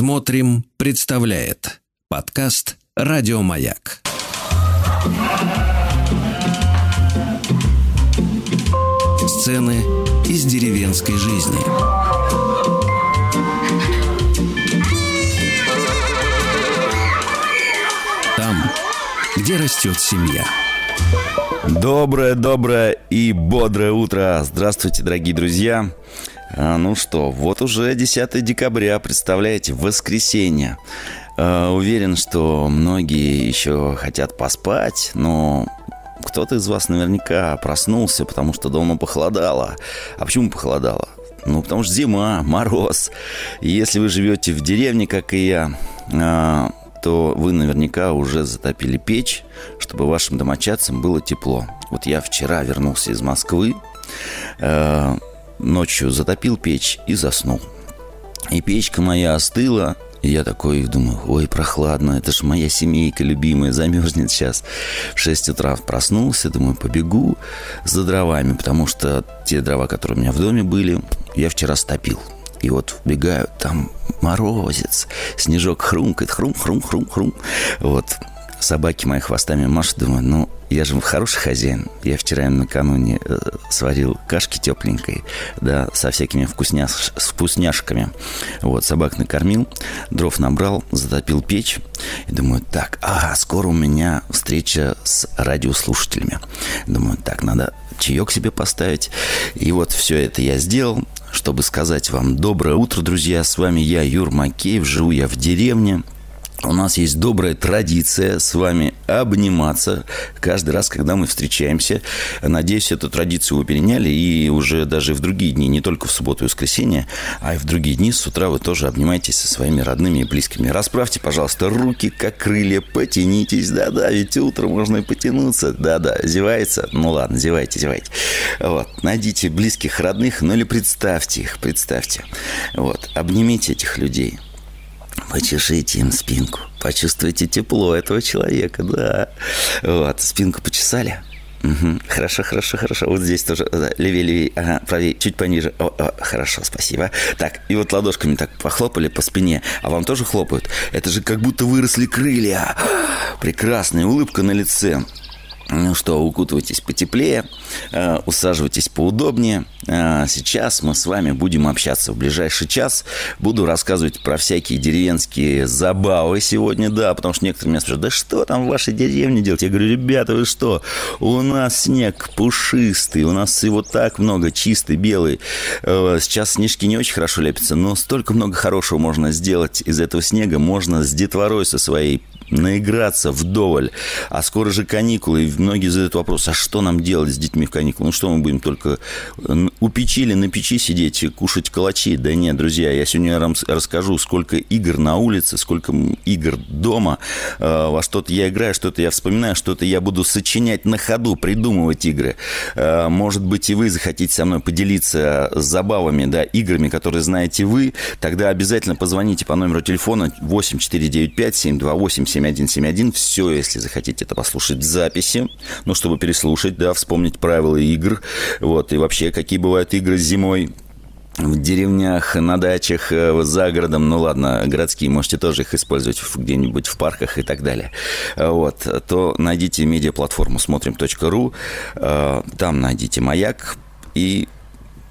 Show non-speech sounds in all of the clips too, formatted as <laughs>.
Смотрим, представляет подкаст Радиомаяк. Сцены из деревенской жизни. Там, где растет семья. Доброе, доброе и бодрое утро. Здравствуйте, дорогие друзья. А, ну что, вот уже 10 декабря, представляете, воскресенье. А, уверен, что многие еще хотят поспать, но кто-то из вас наверняка проснулся, потому что дома похолодало. А почему похолодало? Ну, потому что зима, мороз. Если вы живете в деревне, как и я, а, то вы наверняка уже затопили печь, чтобы вашим домочадцам было тепло. Вот я вчера вернулся из Москвы, ночью затопил печь и заснул. И печка моя остыла, и я такой думаю, ой, прохладно, это ж моя семейка любимая, замерзнет сейчас. В 6 утра проснулся, думаю, побегу за дровами, потому что те дрова, которые у меня в доме были, я вчера стопил. И вот вбегаю, там морозец, снежок хрумкает, хрум, хрум, хрум, хрум. Вот, собаки мои хвостами машут, думаю, ну, я же хороший хозяин. Я вчера накануне э, сварил кашки тепленькой, да, со всякими вкусняш... вкусняшками. Вот, собак накормил, дров набрал, затопил печь. И думаю, так, а, скоро у меня встреча с радиослушателями. Думаю, так, надо чаек себе поставить. И вот все это я сделал, чтобы сказать вам доброе утро, друзья. С вами я, Юр Макеев, живу я в деревне – у нас есть добрая традиция с вами обниматься каждый раз, когда мы встречаемся. Надеюсь, эту традицию вы переняли и уже даже в другие дни, не только в субботу и воскресенье, а и в другие дни с утра вы тоже обнимаетесь со своими родными и близкими. Расправьте, пожалуйста, руки, как крылья, потянитесь. Да-да, ведь утро можно и потянуться. Да-да, зевается. Ну ладно, зевайте, зевайте. Вот. Найдите близких, родных, ну или представьте их, представьте. Вот. Обнимите этих людей – Почешите им спинку. Почувствуйте тепло этого человека, да. Вот, спинку почесали. Угу. Хорошо, хорошо, хорошо. Вот здесь тоже. Да, левее, левее. Ага, правее, чуть пониже. О, о, хорошо, спасибо. Так, и вот ладошками так похлопали по спине. А вам тоже хлопают? Это же как будто выросли крылья. Прекрасная улыбка на лице. Ну что, укутывайтесь потеплее, э, усаживайтесь поудобнее. Э, сейчас мы с вами будем общаться в ближайший час. Буду рассказывать про всякие деревенские забавы сегодня, да, потому что некоторые меня спрашивают, да что там в вашей деревне делать? Я говорю, ребята, вы что? У нас снег пушистый, у нас его так много, чистый, белый. Э, сейчас снежки не очень хорошо лепятся, но столько много хорошего можно сделать из этого снега. Можно с детворой со своей наиграться вдоволь. А скоро же каникулы, и многие задают вопрос, а что нам делать с детьми в каникулы? Ну, что мы будем только у печи или на печи сидеть, кушать калачи? Да нет, друзья, я сегодня вам расскажу, сколько игр на улице, сколько игр дома. А, во что-то я играю, что-то я вспоминаю, что-то я буду сочинять на ходу, придумывать игры. А, может быть, и вы захотите со мной поделиться забавами, да, играми, которые знаете вы, тогда обязательно позвоните по номеру телефона 8495 728 7171. Все, если захотите это послушать в записи, ну, чтобы переслушать, да, вспомнить правила игр, вот, и вообще, какие бывают игры зимой, в деревнях, на дачах, э, за городом, ну ладно, городские, можете тоже их использовать где-нибудь в парках и так далее. Вот, то найдите медиаплатформу смотрим.ру, э, там найдите «Маяк» и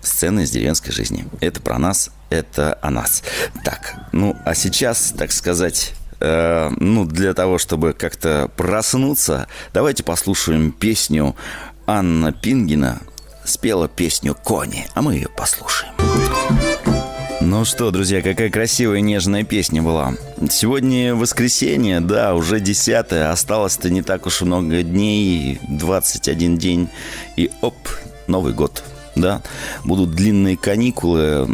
сцены из деревенской жизни. Это про нас, это о нас. Так, ну, а сейчас, так сказать, э, ну, для того, чтобы как-то проснуться, давайте послушаем песню Анна Пингина спела песню «Кони», а мы ее послушаем. Ну что, друзья, какая красивая нежная песня была. Сегодня воскресенье, да, уже десятое, осталось-то не так уж много дней, 21 день, и оп, Новый год – да, будут длинные каникулы,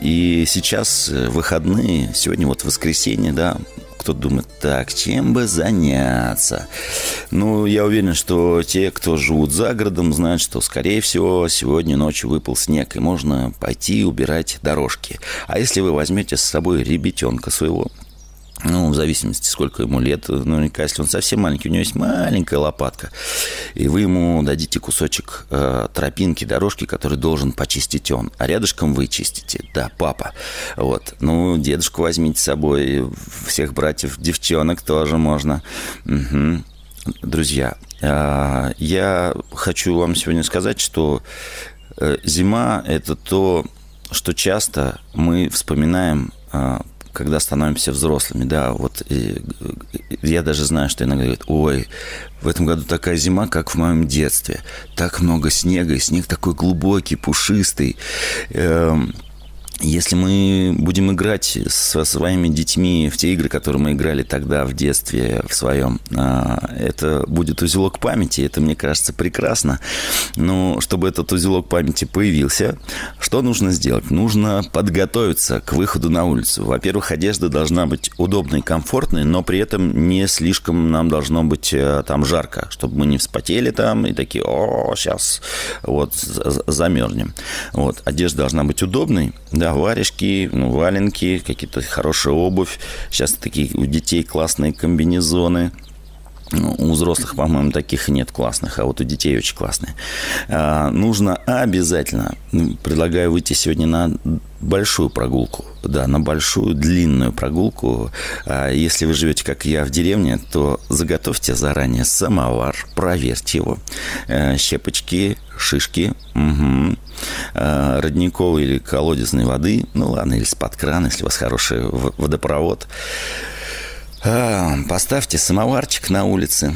и сейчас выходные, сегодня вот воскресенье, да, кто думает, так, чем бы заняться? Ну, я уверен, что те, кто живут за городом, знают, что, скорее всего, сегодня ночью выпал снег, и можно пойти убирать дорожки. А если вы возьмете с собой ребятенка своего, ну, в зависимости, сколько ему лет, наверняка, если он совсем маленький, у него есть маленькая лопатка, и вы ему дадите кусочек э, тропинки, дорожки, который должен почистить он, а рядышком вы чистите, да, папа, вот, ну, дедушку возьмите с собой, всех братьев, девчонок тоже можно, угу. Друзья, э, я хочу вам сегодня сказать, что э, зима – это то, что часто мы вспоминаем э, когда становимся взрослыми, да, вот и, я даже знаю, что иногда говорят, ой, в этом году такая зима, как в моем детстве, так много снега, и снег такой глубокий, пушистый, эм, если мы будем играть со своими детьми в те игры, которые мы играли тогда в детстве в своем, а, это будет узелок памяти, это, мне кажется, прекрасно. Но чтобы этот узелок памяти появился, что нужно сделать? Нужно подготовиться к выходу на улицу. Во-первых, одежда должна быть удобной, комфортной, но при этом не слишком нам должно быть э, там жарко, чтобы мы не вспотели там и такие, о, сейчас вот замерзнем. Вот. Одежда должна быть удобной, да, варежки, ну, валенки, какие-то хорошая обувь. Сейчас такие у детей классные комбинезоны. Ну, у взрослых, по-моему, таких нет классных, а вот у детей очень классные. А, нужно обязательно, ну, предлагаю выйти сегодня на большую прогулку. Да, на большую, длинную прогулку. А если вы живете, как я, в деревне, то заготовьте заранее самовар, проверьте его. А, щепочки, шишки, угу. родниковой или колодезной воды, ну ладно, или с-под крана, если у вас хороший водопровод. А, поставьте самоварчик на улице,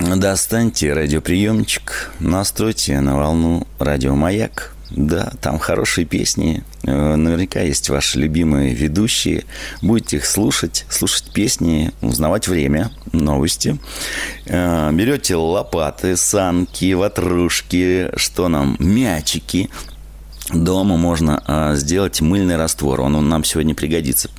достаньте радиоприемничек, настройте на волну радиомаяк. Да, там хорошие песни. Э, наверняка есть ваши любимые ведущие. Будете их слушать, слушать песни, узнавать время, новости. Э, берете лопаты, санки, ватрушки, что нам, мячики. Дома можно а, сделать мыльный раствор. Он нам сегодня пригодится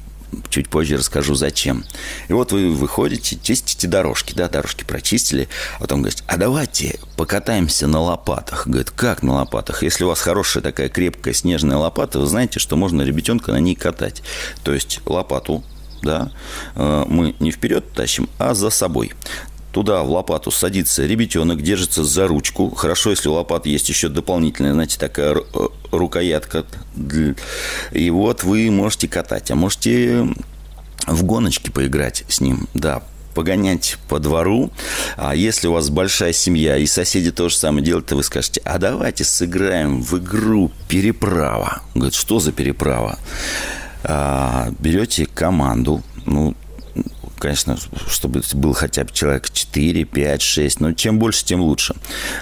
чуть позже расскажу, зачем. И вот вы выходите, чистите дорожки, да, дорожки прочистили, а потом говорите, а давайте покатаемся на лопатах. Говорит, как на лопатах? Если у вас хорошая такая крепкая снежная лопата, вы знаете, что можно ребятенка на ней катать. То есть лопату да, э, мы не вперед тащим, а за собой. Туда в лопату садится ребятенок, держится за ручку. Хорошо, если у лопаты есть еще дополнительная, знаете, такая э, рукоятка. И вот вы можете катать, а можете в гоночки поиграть с ним, да, погонять по двору. А если у вас большая семья и соседи то же самое делают, то вы скажете, а давайте сыграем в игру переправа. Говорит, что за переправа? А, берете команду, ну, конечно, чтобы был хотя бы человек 4, 5, 6, но чем больше, тем лучше.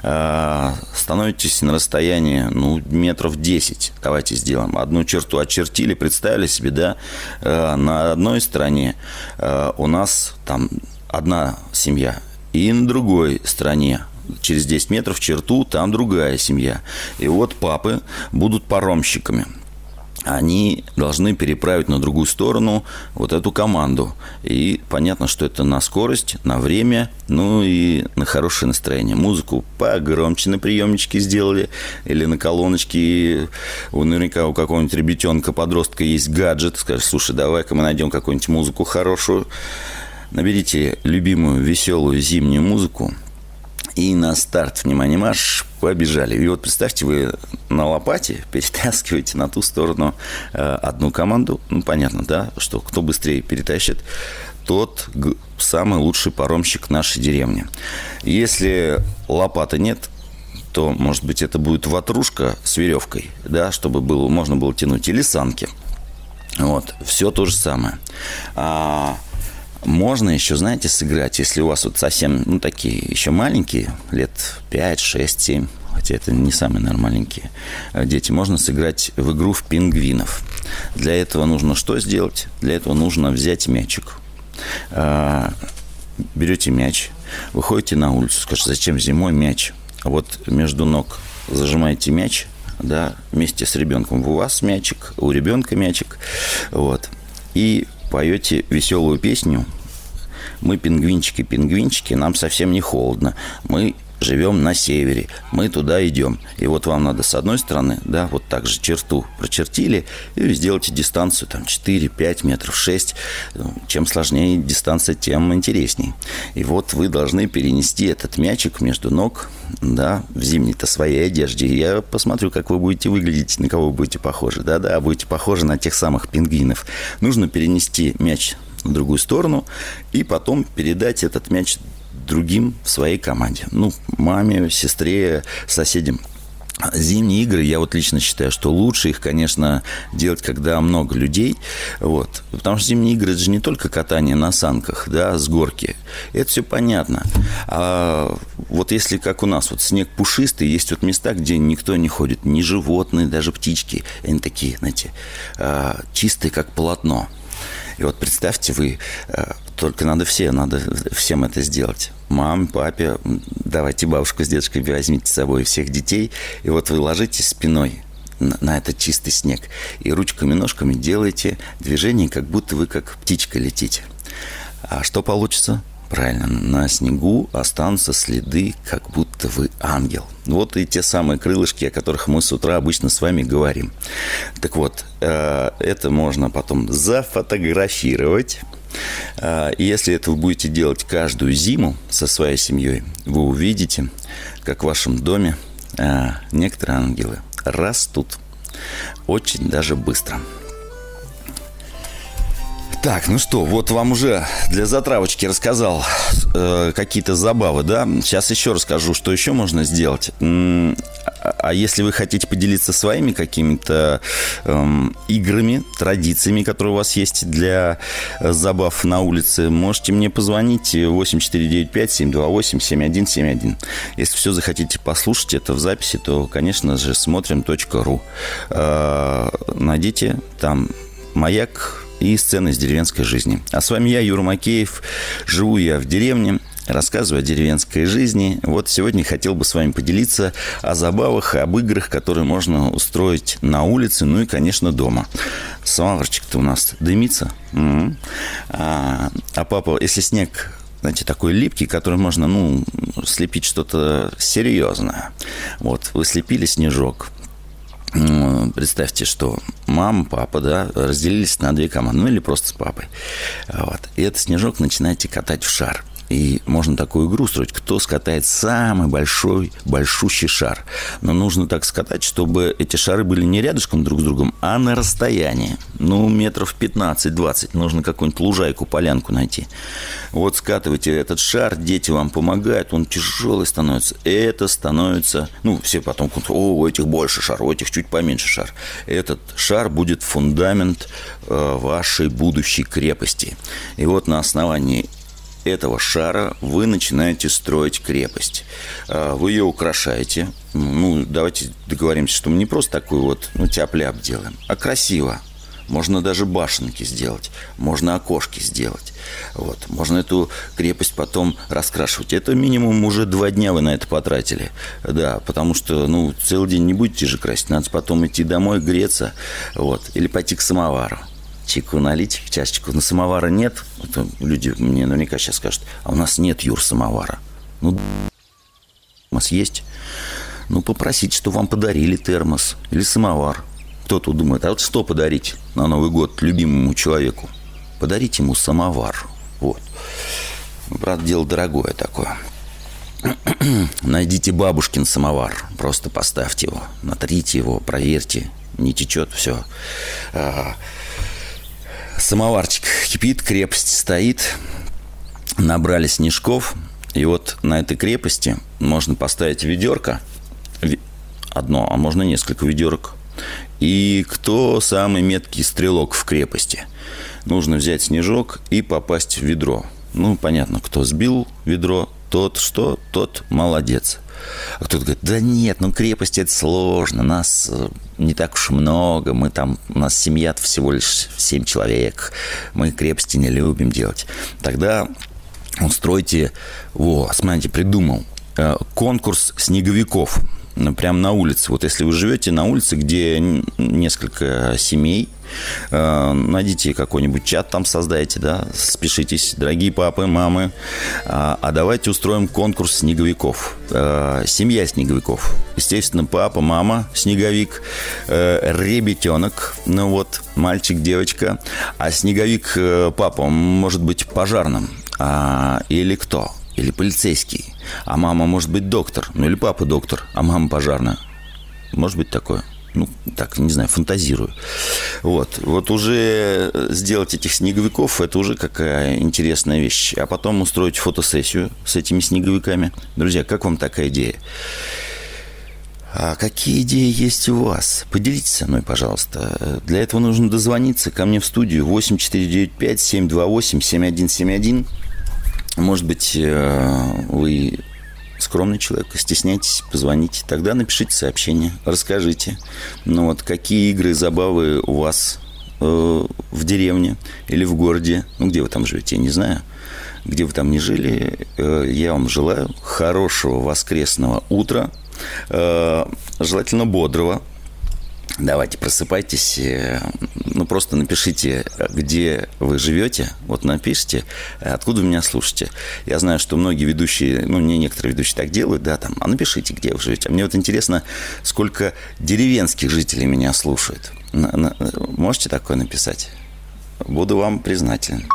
А, становитесь на расстоянии, ну, метров 10, давайте сделаем. Одну черту очертили, представили себе, да, а, на одной стороне а, у нас там одна семья, и на другой стороне через 10 метров черту, там другая семья. И вот папы будут паромщиками они должны переправить на другую сторону вот эту команду. И понятно, что это на скорость, на время, ну и на хорошее настроение. Музыку погромче на приемничке сделали или на колоночке. У, наверняка у какого-нибудь ребятенка, подростка есть гаджет. Скажешь, слушай, давай-ка мы найдем какую-нибудь музыку хорошую. Наберите любимую веселую зимнюю музыку – и на старт, внимание, марш, побежали. И вот представьте, вы на лопате перетаскиваете на ту сторону э, одну команду. Ну, понятно, да, что кто быстрее перетащит, тот самый лучший паромщик нашей деревни. Если лопаты нет, то, может быть, это будет ватрушка с веревкой, да, чтобы было, можно было тянуть, или санки. Вот, все то же самое. А, можно еще, знаете, сыграть, если у вас вот совсем, ну, такие еще маленькие, лет 5, 6, 7, хотя это не самые нормальненькие э, дети, можно сыграть в игру в пингвинов. Для этого нужно что сделать? Для этого нужно взять мячик. А, берете мяч, выходите на улицу, скажете, зачем зимой мяч? Вот между ног зажимаете мяч, да, вместе с ребенком. У вас мячик, у ребенка мячик, вот. И поете веселую песню, мы пингвинчики, пингвинчики, нам совсем не холодно. Мы живем на севере, мы туда идем. И вот вам надо с одной стороны, да, вот так же черту прочертили, и сделайте дистанцию там 4, 5 метров, 6. Чем сложнее дистанция, тем интересней. И вот вы должны перенести этот мячик между ног, да, в зимней-то своей одежде. Я посмотрю, как вы будете выглядеть, на кого вы будете похожи. Да-да, будете похожи на тех самых пингвинов. Нужно перенести мяч в другую сторону и потом передать этот мяч другим в своей команде. Ну, маме, сестре, соседям. Зимние игры, я вот лично считаю, что лучше их, конечно, делать, когда много людей. Вот. Потому что зимние игры – это же не только катание на санках, да, с горки. Это все понятно. А вот если, как у нас, вот снег пушистый, есть вот места, где никто не ходит, ни животные, даже птички. Они такие, знаете, а, чистые, как полотно. И вот представьте, вы э, только надо все, надо всем это сделать. Мам, папе, давайте бабушку с дедушкой возьмите с собой всех детей. И вот вы ложитесь спиной на, этот чистый снег. И ручками, ножками делаете движение, как будто вы как птичка летите. А что получится? Правильно, на снегу останутся следы, как будто вы ангел. Вот и те самые крылышки, о которых мы с утра обычно с вами говорим. Так вот, э, это можно потом зафотографировать. Э, и если это вы будете делать каждую зиму со своей семьей, вы увидите, как в вашем доме э, некоторые ангелы растут очень даже быстро. Так, ну что, вот вам уже для затравочки рассказал э, какие-то забавы, да? Сейчас еще расскажу, что еще можно сделать. А если вы хотите поделиться своими какими-то э, играми, традициями, которые у вас есть для э, забав на улице, можете мне позвонить 8495-728-7171. Если все захотите послушать это в записи, то, конечно же, смотрим.ру. Э, найдите там маяк и сцены из деревенской жизни. А с вами я, Юра Макеев. Живу я в деревне, рассказываю о деревенской жизни. Вот сегодня хотел бы с вами поделиться о забавах, об играх, которые можно устроить на улице, ну и, конечно, дома. Самоварчик-то у нас дымится. Угу. А, а папа, если снег знаете, такой липкий, который можно, ну, слепить что-то серьезное. Вот, вы слепили снежок, представьте, что мама, папа, да, разделились на две команды, ну или просто с папой. Вот. И этот снежок начинаете катать в шар – и можно такую игру устроить, кто скатает самый большой, большущий шар. Но нужно так скатать, чтобы эти шары были не рядышком друг с другом, а на расстоянии. Ну, метров 15-20. Нужно какую-нибудь лужайку, полянку найти. Вот скатывайте этот шар, дети вам помогают, он тяжелый становится. Это становится... Ну, все потом... О, у этих больше шар, у этих чуть поменьше шар. Этот шар будет фундамент э, вашей будущей крепости. И вот на основании этого шара вы начинаете строить крепость. А, вы ее украшаете. Ну, давайте договоримся, что мы не просто такой вот, ну, тяп-ляп делаем, а красиво. Можно даже башенки сделать, можно окошки сделать. Вот. Можно эту крепость потом раскрашивать. Это минимум уже два дня вы на это потратили. Да, потому что, ну, целый день не будете же красить. Надо потом идти домой, греться. Вот. Или пойти к самовару чайку налить, чашечку. Но самовара нет. Это люди мне наверняка сейчас скажут, а у нас нет, Юр, самовара. Ну, у нас есть. Ну, попросить, что вам подарили термос или самовар. Кто-то думает, а вот что подарить на Новый год любимому человеку? Подарить ему самовар. Вот. Брат, дело дорогое такое. <clears throat> Найдите бабушкин самовар. Просто поставьте его. Натрите его, проверьте. Не течет, все. А, Самоварчик кипит, крепость стоит. Набрали снежков. И вот на этой крепости можно поставить ведерко. Одно, а можно несколько ведерок. И кто самый меткий стрелок в крепости? Нужно взять снежок и попасть в ведро. Ну, понятно, кто сбил ведро, тот что? Тот молодец. А кто-то говорит, да нет, ну крепость это сложно, нас э, не так уж много, мы там, у нас семья всего лишь семь человек, мы крепости не любим делать. Тогда устройте, во, смотрите, придумал, э, конкурс снеговиков. Прямо на улице. Вот если вы живете на улице, где несколько семей, э, найдите какой-нибудь чат там создайте, да, спешитесь, дорогие папы, мамы, а, а давайте устроим конкурс снеговиков. Э, семья снеговиков. Естественно, папа, мама, снеговик, э, ребятенок, ну вот, мальчик, девочка, а снеговик папа, может быть пожарным, а, или кто? Или полицейский, а мама может быть доктор, ну или папа доктор, а мама пожарная. Может быть такое. Ну, так, не знаю, фантазирую. Вот. Вот уже сделать этих снеговиков, это уже какая интересная вещь. А потом устроить фотосессию с этими снеговиками. Друзья, как вам такая идея? А какие идеи есть у вас? Поделитесь со мной, пожалуйста. Для этого нужно дозвониться ко мне в студию 8495 728 7171. Может быть, э, вы скромный человек, стесняйтесь, позвоните. Тогда напишите сообщение, расскажите. Ну вот, какие игры, забавы у вас э, в деревне или в городе, ну, где вы там живете, я не знаю, где вы там не жили, э, я вам желаю хорошего воскресного утра, желательно бодрого, Давайте, просыпайтесь, э, ну просто напишите, где вы живете, вот напишите, откуда вы меня слушаете. Я знаю, что многие ведущие, ну не некоторые ведущие так делают, да, там, а напишите, где вы живете. А мне вот интересно, сколько деревенских жителей меня слушают. Можете такое написать? Буду вам признателен.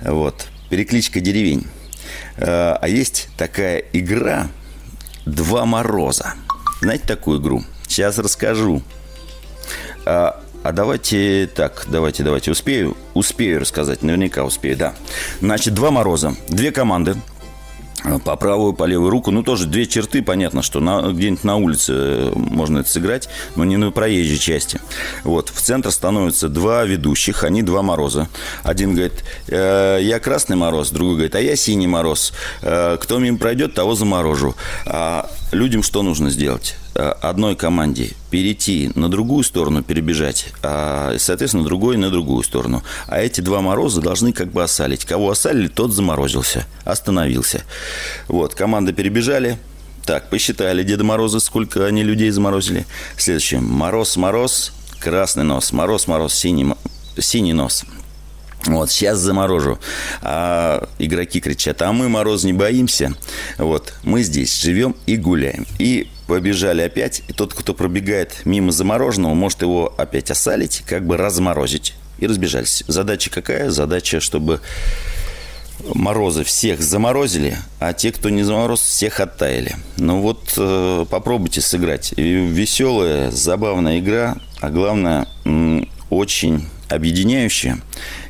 Вот, перекличка деревень. Э, а есть такая игра «Два мороза». Знаете такую игру? Сейчас расскажу. А, а давайте так, давайте, давайте, успею, успею рассказать, наверняка успею, да. Значит, два мороза, две команды, а, по правую, по левую руку. Ну, тоже две черты, понятно, что на, где-нибудь на улице э, можно это сыграть, но не на проезжей части. Вот, в центр становятся два ведущих, они два мороза. Один говорит, э, я красный мороз, другой говорит, а я синий мороз. Э, кто мимо пройдет, того заморожу. А людям что нужно сделать? Э, одной команде перейти на другую сторону, перебежать, а, соответственно, другой на другую сторону. А эти два мороза должны как бы осалить. Кого осалили, тот заморозился, остановился. Вот, команда перебежали, так, посчитали Деда Мороза, сколько они людей заморозили. Следующее. Мороз, мороз, красный нос. Мороз, мороз, синий, синий нос. Вот, сейчас заморожу. А игроки кричат, а мы мороз не боимся. Вот, мы здесь живем и гуляем. И побежали опять. И тот, кто пробегает мимо замороженного, может его опять осалить, как бы разморозить. И разбежались. Задача какая? Задача, чтобы морозы всех заморозили, а те, кто не замороз, всех оттаяли. Ну вот э, попробуйте сыграть. Веселая, забавная игра, а главное, очень объединяющее,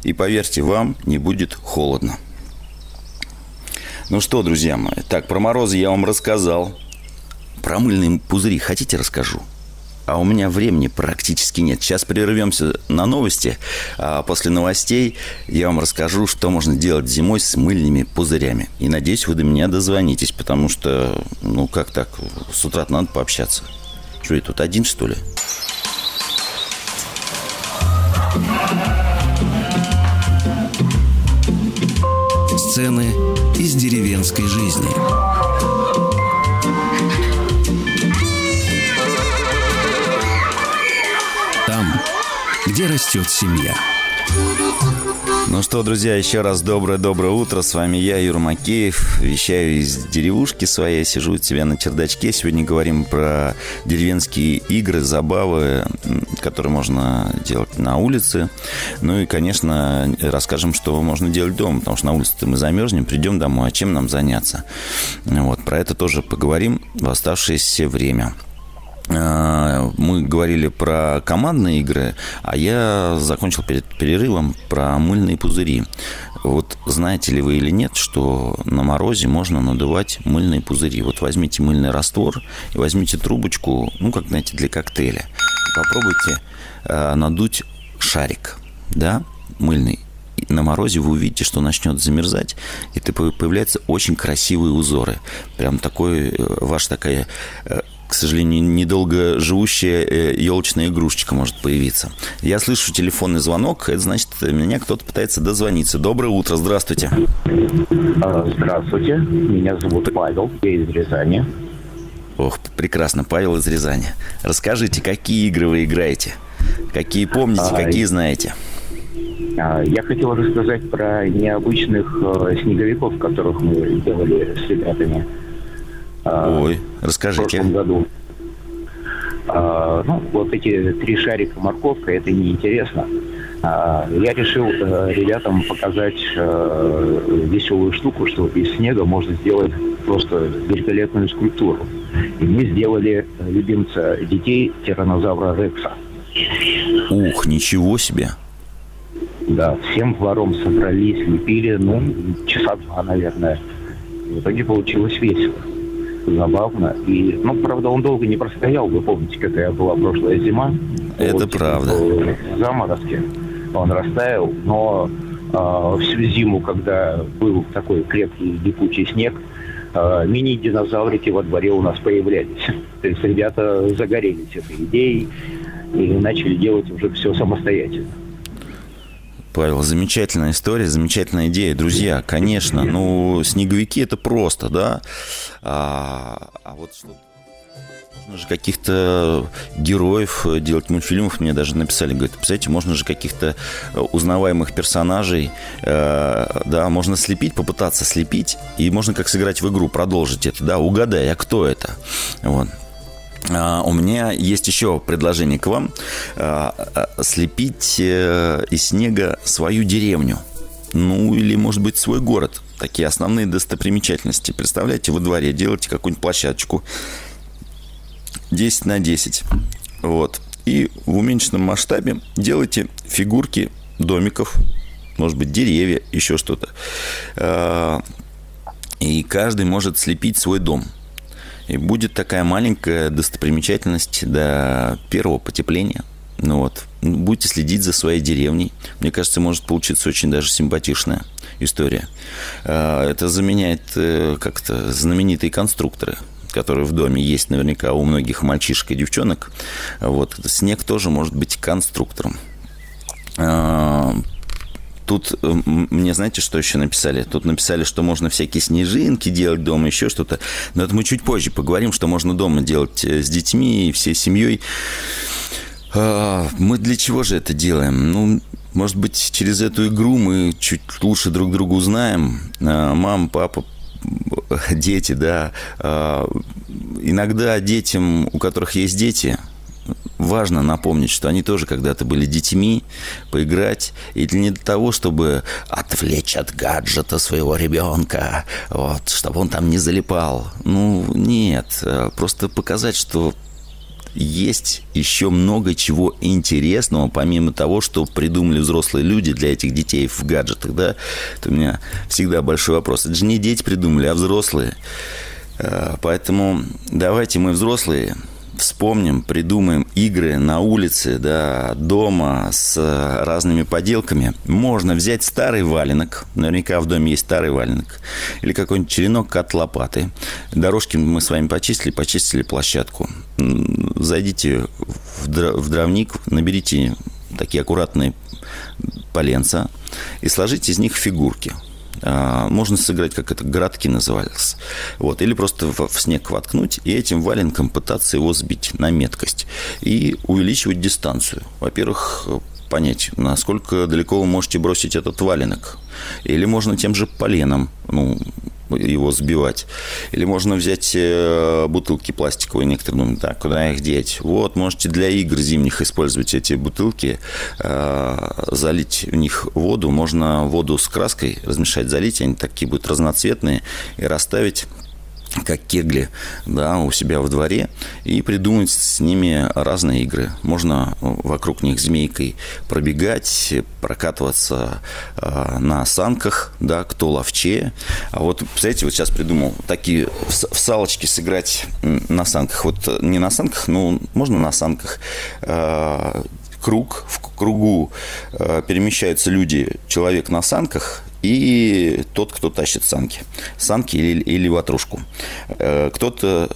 и поверьте, вам не будет холодно. Ну что, друзья мои, так, про морозы я вам рассказал. Про мыльные пузыри хотите расскажу? А у меня времени практически нет. Сейчас прервемся на новости, а после новостей я вам расскажу, что можно делать зимой с мыльными пузырями. И надеюсь, вы до меня дозвонитесь, потому что, ну как так, с утра надо пообщаться. Что я тут один, что ли? Сцены из деревенской жизни. Где растет семья. Ну что, друзья, еще раз доброе-доброе утро. С вами я, Юра Макеев. Вещаю из деревушки своей. Сижу у тебя на чердачке. Сегодня говорим про деревенские игры, забавы, которые можно делать на улице. Ну и, конечно, расскажем, что можно делать дома. Потому что на улице мы замерзнем, придем домой. А чем нам заняться? Вот, про это тоже поговорим в оставшееся время. А, мы говорили про командные игры, а я закончил перед перерывом про мыльные пузыри. Вот знаете ли вы или нет, что на морозе можно надувать мыльные пузыри. Вот возьмите мыльный раствор и возьмите трубочку, ну, как, знаете, для коктейля. Попробуйте э, надуть шарик, да, мыльный. На морозе вы увидите, что начнет замерзать, и появляются очень красивые узоры. Прям такой, э, ваша такая э, к сожалению, недолго живущая елочная э, игрушечка может появиться. Я слышу телефонный звонок, это значит, меня кто-то пытается дозвониться. Доброе утро, здравствуйте. А, здравствуйте, меня зовут Павел, я из Рязани. Ох, прекрасно. Павел из Рязани. Расскажите, какие игры вы играете? Какие помните, а, какие знаете? А, я хотел рассказать про необычных э, снеговиков, которых мы делали с ребятами. А, Ой, расскажите. В прошлом году. А, ну, вот эти три шарика морковка, это неинтересно. Я решил э, ребятам показать э, веселую штуку, что из снега можно сделать просто великолепную скульптуру. И мы сделали любимца детей тиранозавра Рекса. Ух, ничего себе! Да, всем двором собрались, лепили, ну, часа два, наверное. В итоге получилось весело, забавно. И, ну, правда, он долго не простоял. Вы помните, какая была прошлая зима? Это вот, правда. Заморозки он растаял, но э, всю зиму, когда был такой крепкий липучий снег, э, мини-динозаврики во дворе у нас появлялись. То есть ребята загорелись этой идеей и начали делать уже все самостоятельно. Павел, замечательная история, замечательная идея. Друзья, конечно, ну, снеговики это просто, да? А, а вот что можно же каких-то героев делать мультфильмов. Мне даже написали, говорят, представляете, можно же каких-то э, узнаваемых персонажей, э, да, можно слепить, попытаться слепить, и можно как сыграть в игру, продолжить это, да, угадай, а кто это? Вот. А, у меня есть еще предложение к вам. А, а, слепить э, из снега свою деревню. Ну, или, может быть, свой город. Такие основные достопримечательности. Представляете, во дворе делаете какую-нибудь площадочку 10 на 10. Вот. И в уменьшенном масштабе делайте фигурки домиков, может быть, деревья, еще что-то. И каждый может слепить свой дом – и будет такая маленькая достопримечательность до первого потепления. Ну вот, будете следить за своей деревней. Мне кажется, может получиться очень даже симпатичная история. А, это заменяет э, как-то знаменитые конструкторы которые в доме есть наверняка у многих мальчишек и девчонок. Вот. Снег тоже может быть конструктором. Тут э, мне, знаете, что еще написали? Тут написали, что можно всякие снежинки делать дома, еще что-то. Но это мы чуть позже поговорим, что можно дома делать э, с детьми и всей семьей. А, мы для чего же это делаем? Ну, может быть, через эту игру мы чуть лучше друг друга узнаем. А, мама, папа, дети, да. А, иногда детям, у которых есть дети, важно напомнить, что они тоже когда-то были детьми, поиграть. И не для того, чтобы отвлечь от гаджета своего ребенка, вот, чтобы он там не залипал. Ну, нет. Просто показать, что есть еще много чего интересного, помимо того, что придумали взрослые люди для этих детей в гаджетах, да, это у меня всегда большой вопрос. Это же не дети придумали, а взрослые. Э, поэтому давайте мы взрослые вспомним, придумаем игры на улице, да, дома с разными поделками. Можно взять старый валенок, наверняка в доме есть старый валенок, или какой-нибудь черенок от лопаты. Дорожки мы с вами почистили, почистили площадку. Зайдите в дровник, наберите такие аккуратные поленца и сложите из них фигурки – можно сыграть, как это, городки назывались. Вот. Или просто в, в снег воткнуть и этим валенком пытаться его сбить на меткость. И увеличивать дистанцию. Во-первых, понять, насколько далеко вы можете бросить этот валенок. Или можно тем же поленом, ну, его сбивать. Или можно взять э, бутылки пластиковые, некоторые думают, так, куда их деть? Вот, можете для игр зимних использовать эти бутылки, э, залить в них воду, можно воду с краской размешать, залить, они такие будут разноцветные, и расставить как кегли да, у себя в дворе и придумать с ними разные игры. Можно вокруг них змейкой пробегать, прокатываться э, на санках, да, кто ловчее. А вот, представляете, вот сейчас придумал такие в, в салочки сыграть на санках. Вот не на санках, но можно на санках. Э, круг, в кругу э, перемещаются люди, человек на санках, и тот, кто тащит санки. Санки или, или ватрушку. Э, кто-то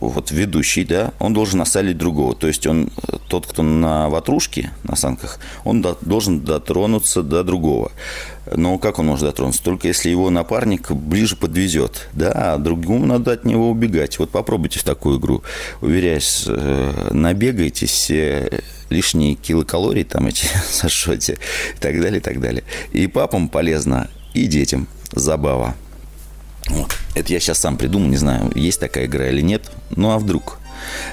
вот ведущий, да, он должен осалить другого. То есть он, тот, кто на ватрушке, на санках, он до, должен дотронуться до другого. Но как он может дотронуться? Только если его напарник ближе подвезет, да, а другому надо от него убегать. Вот попробуйте в такую игру. Уверяюсь, э, набегаетесь, э, лишние килокалорий там эти <laughs> сошете и так далее, и так далее. И папам полезно, и детям забава. Вот. Это я сейчас сам придумал, не знаю, есть такая игра или нет. Ну, а вдруг?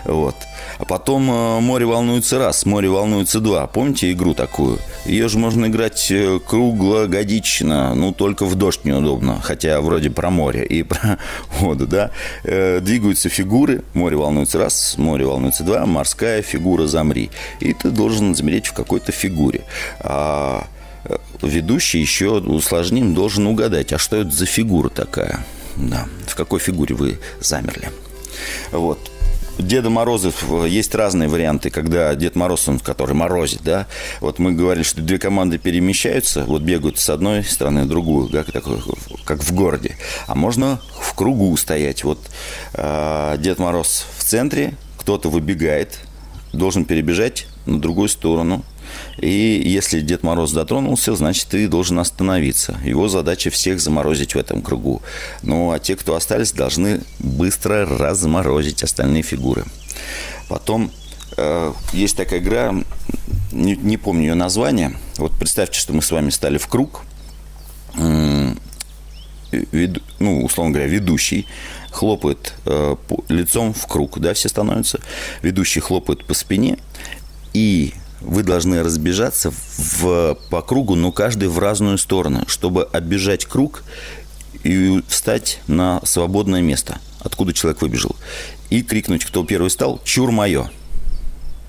Вот. А потом э, «Море волнуется раз», «Море волнуется два». Помните игру такую? Ее же можно играть э, круглогодично, ну, только в дождь неудобно. Хотя вроде про море и <laughs> про воду, да. Э, двигаются фигуры. «Море волнуется раз», «Море волнуется два», «Морская фигура замри». И ты должен замереть в какой-то фигуре. А ведущий еще усложним должен угадать, а что это за фигура такая? Да, в какой фигуре вы замерли? Вот. Деда Морозов есть разные варианты, когда Дед Мороз, он, который морозит, да. Вот мы говорили, что две команды перемещаются, вот бегают с одной стороны в другую, как, такой, как в городе. А можно в кругу стоять. Вот э, Дед Мороз в центре, кто-то выбегает, должен перебежать на другую сторону, и если Дед Мороз дотронулся, значит, ты должен остановиться. Его задача всех заморозить в этом кругу. Ну, а те, кто остались, должны быстро разморозить остальные фигуры. Потом э, есть такая игра, не, не помню ее название. Вот представьте, что мы с вами стали в круг. Вед, ну, условно говоря, ведущий хлопает э, лицом в круг, да, все становятся. Ведущий хлопает по спине, и вы должны разбежаться в, по кругу, но каждый в разную сторону, чтобы оббежать круг и встать на свободное место, откуда человек выбежал. И крикнуть, кто первый стал, «Чур мое!»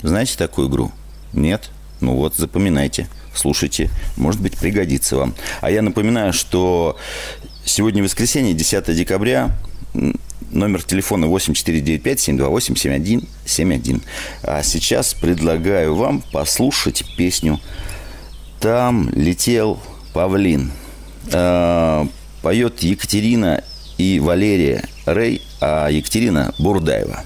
Знаете такую игру? Нет? Ну вот, запоминайте, слушайте, может быть, пригодится вам. А я напоминаю, что сегодня воскресенье, 10 декабря, Номер телефона 8495-728-7171. А сейчас предлагаю вам послушать песню «Там летел павлин». А, поет Екатерина и Валерия Рей, а Екатерина Бурдаева.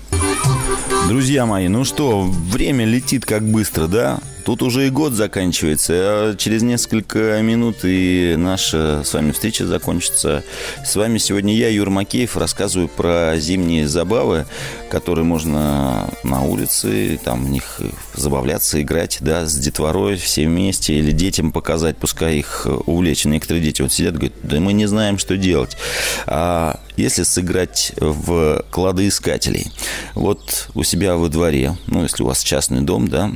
Друзья мои, ну что, время летит как быстро, да? Тут уже и год заканчивается, а через несколько минут и наша с вами встреча закончится. С вами сегодня я, Юр Макеев, рассказываю про зимние забавы, которые можно на улице, там в них забавляться, играть, да, с детворой все вместе, или детям показать, пускай их увлечь. Некоторые дети вот сидят, говорят, да мы не знаем, что делать. А если сыграть в кладоискателей, вот у себя во дворе, ну, если у вас частный дом, да,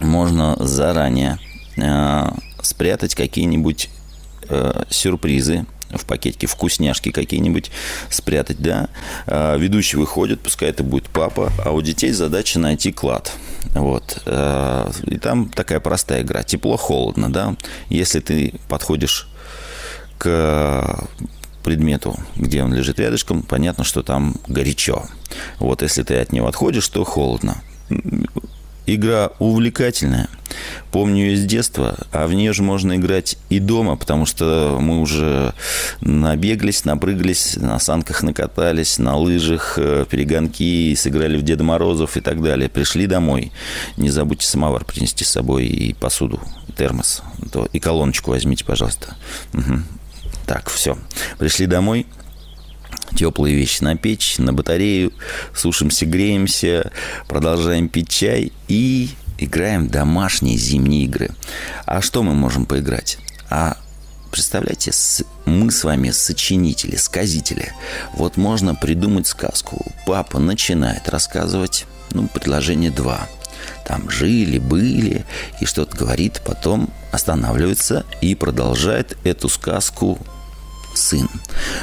можно заранее э, спрятать какие-нибудь э, сюрпризы в пакетике, вкусняшки какие-нибудь спрятать, да. Э, ведущий выходит, пускай это будет папа, а у детей задача найти клад. Вот. И там такая простая игра. Тепло-холодно, да. Если ты подходишь к предмету, где он лежит рядышком, понятно, что там горячо. Вот если ты от него отходишь, то холодно. Игра увлекательная. Помню ее с детства, а в нее же можно играть и дома, потому что мы уже набеглись, напрыгались, на санках накатались, на лыжах, э, перегонки, сыграли в Деда Морозов и так далее. Пришли домой. Не забудьте самовар принести с собой и посуду, и термос. И колоночку возьмите, пожалуйста. Угу. Так, все. Пришли домой – теплые вещи на печь, на батарею, сушимся, греемся, продолжаем пить чай и играем домашние зимние игры. А что мы можем поиграть? А представляете, мы с вами сочинители, сказители. Вот можно придумать сказку. Папа начинает рассказывать, ну, предложение два. Там жили, были, и что-то говорит, потом останавливается и продолжает эту сказку сын.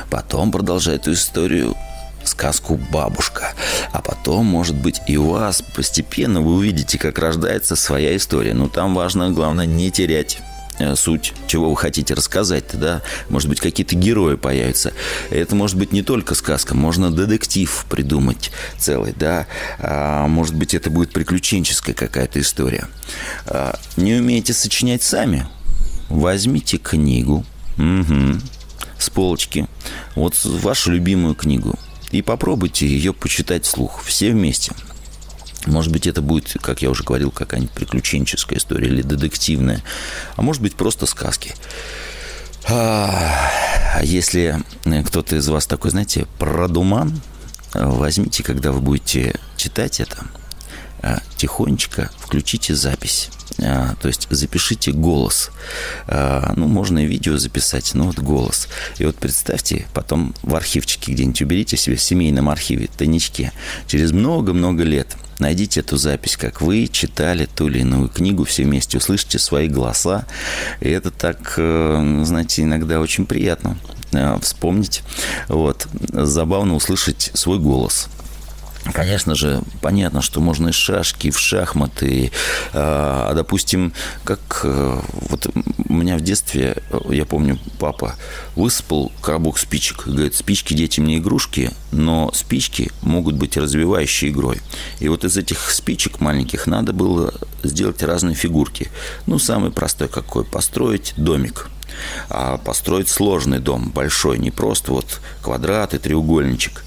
Потом продолжает эту историю сказку «Бабушка». А потом, может быть, и у вас постепенно вы увидите, как рождается своя история. Но там важно, главное, не терять э, суть, чего вы хотите рассказать да, может быть, какие-то герои появятся. Это может быть не только сказка, можно детектив придумать целый, да, а, может быть, это будет приключенческая какая-то история. А, не умеете сочинять сами? Возьмите книгу, угу с полочки вот вашу любимую книгу и попробуйте ее почитать вслух, все вместе. Может быть, это будет, как я уже говорил, какая-нибудь приключенческая история или детективная, а может быть, просто сказки. А если кто-то из вас такой, знаете, продуман, возьмите, когда вы будете читать это, а, тихонечко включите запись. А, то есть запишите голос. А, ну, можно и видео записать, но вот голос. И вот представьте, потом в архивчике где-нибудь уберите себе в семейном архиве, тайничке. Через много-много лет найдите эту запись, как вы читали ту или иную книгу все вместе, услышите свои голоса. И это так, э, знаете, иногда очень приятно э, вспомнить. Вот. Забавно услышать свой голос. Конечно же, понятно, что можно и шашки, и в шахматы. А, а, допустим, как э, вот у меня в детстве, я помню, папа высыпал коробок спичек. Говорит, спички детям не игрушки, но спички могут быть развивающей игрой. И вот из этих спичек маленьких надо было сделать разные фигурки. Ну, самый простой какой? Построить домик а построить сложный дом, большой, не просто вот квадрат и треугольничек.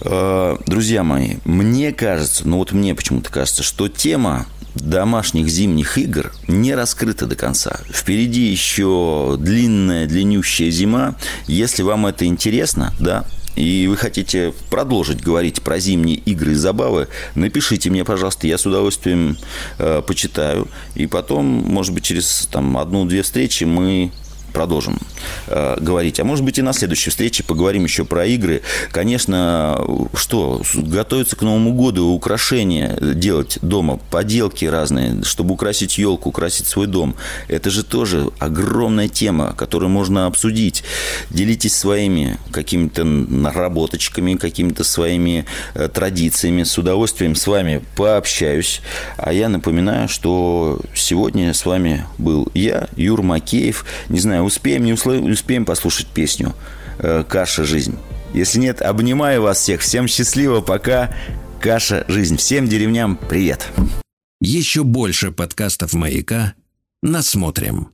Э, друзья мои, мне кажется, ну вот мне почему-то кажется, что тема домашних зимних игр не раскрыта до конца. Впереди еще длинная, длиннющая зима. Если вам это интересно, да, и вы хотите продолжить говорить про зимние игры и забавы, напишите мне, пожалуйста, я с удовольствием э, почитаю. И потом, может быть, через там, одну-две встречи мы продолжим э, говорить. А может быть и на следующей встрече поговорим еще про игры. Конечно, что, готовиться к Новому году, украшения делать дома, поделки разные, чтобы украсить елку, украсить свой дом. Это же тоже огромная тема, которую можно обсудить. Делитесь своими какими-то наработочками, какими-то своими э, традициями. С удовольствием с вами пообщаюсь. А я напоминаю, что сегодня с вами был я, Юр Макеев. Не знаю, успеем, не успеем послушать песню э, «Каша. Жизнь». Если нет, обнимаю вас всех. Всем счастливо, пока. Каша. Жизнь. Всем деревням привет. Еще больше подкастов «Маяка» насмотрим.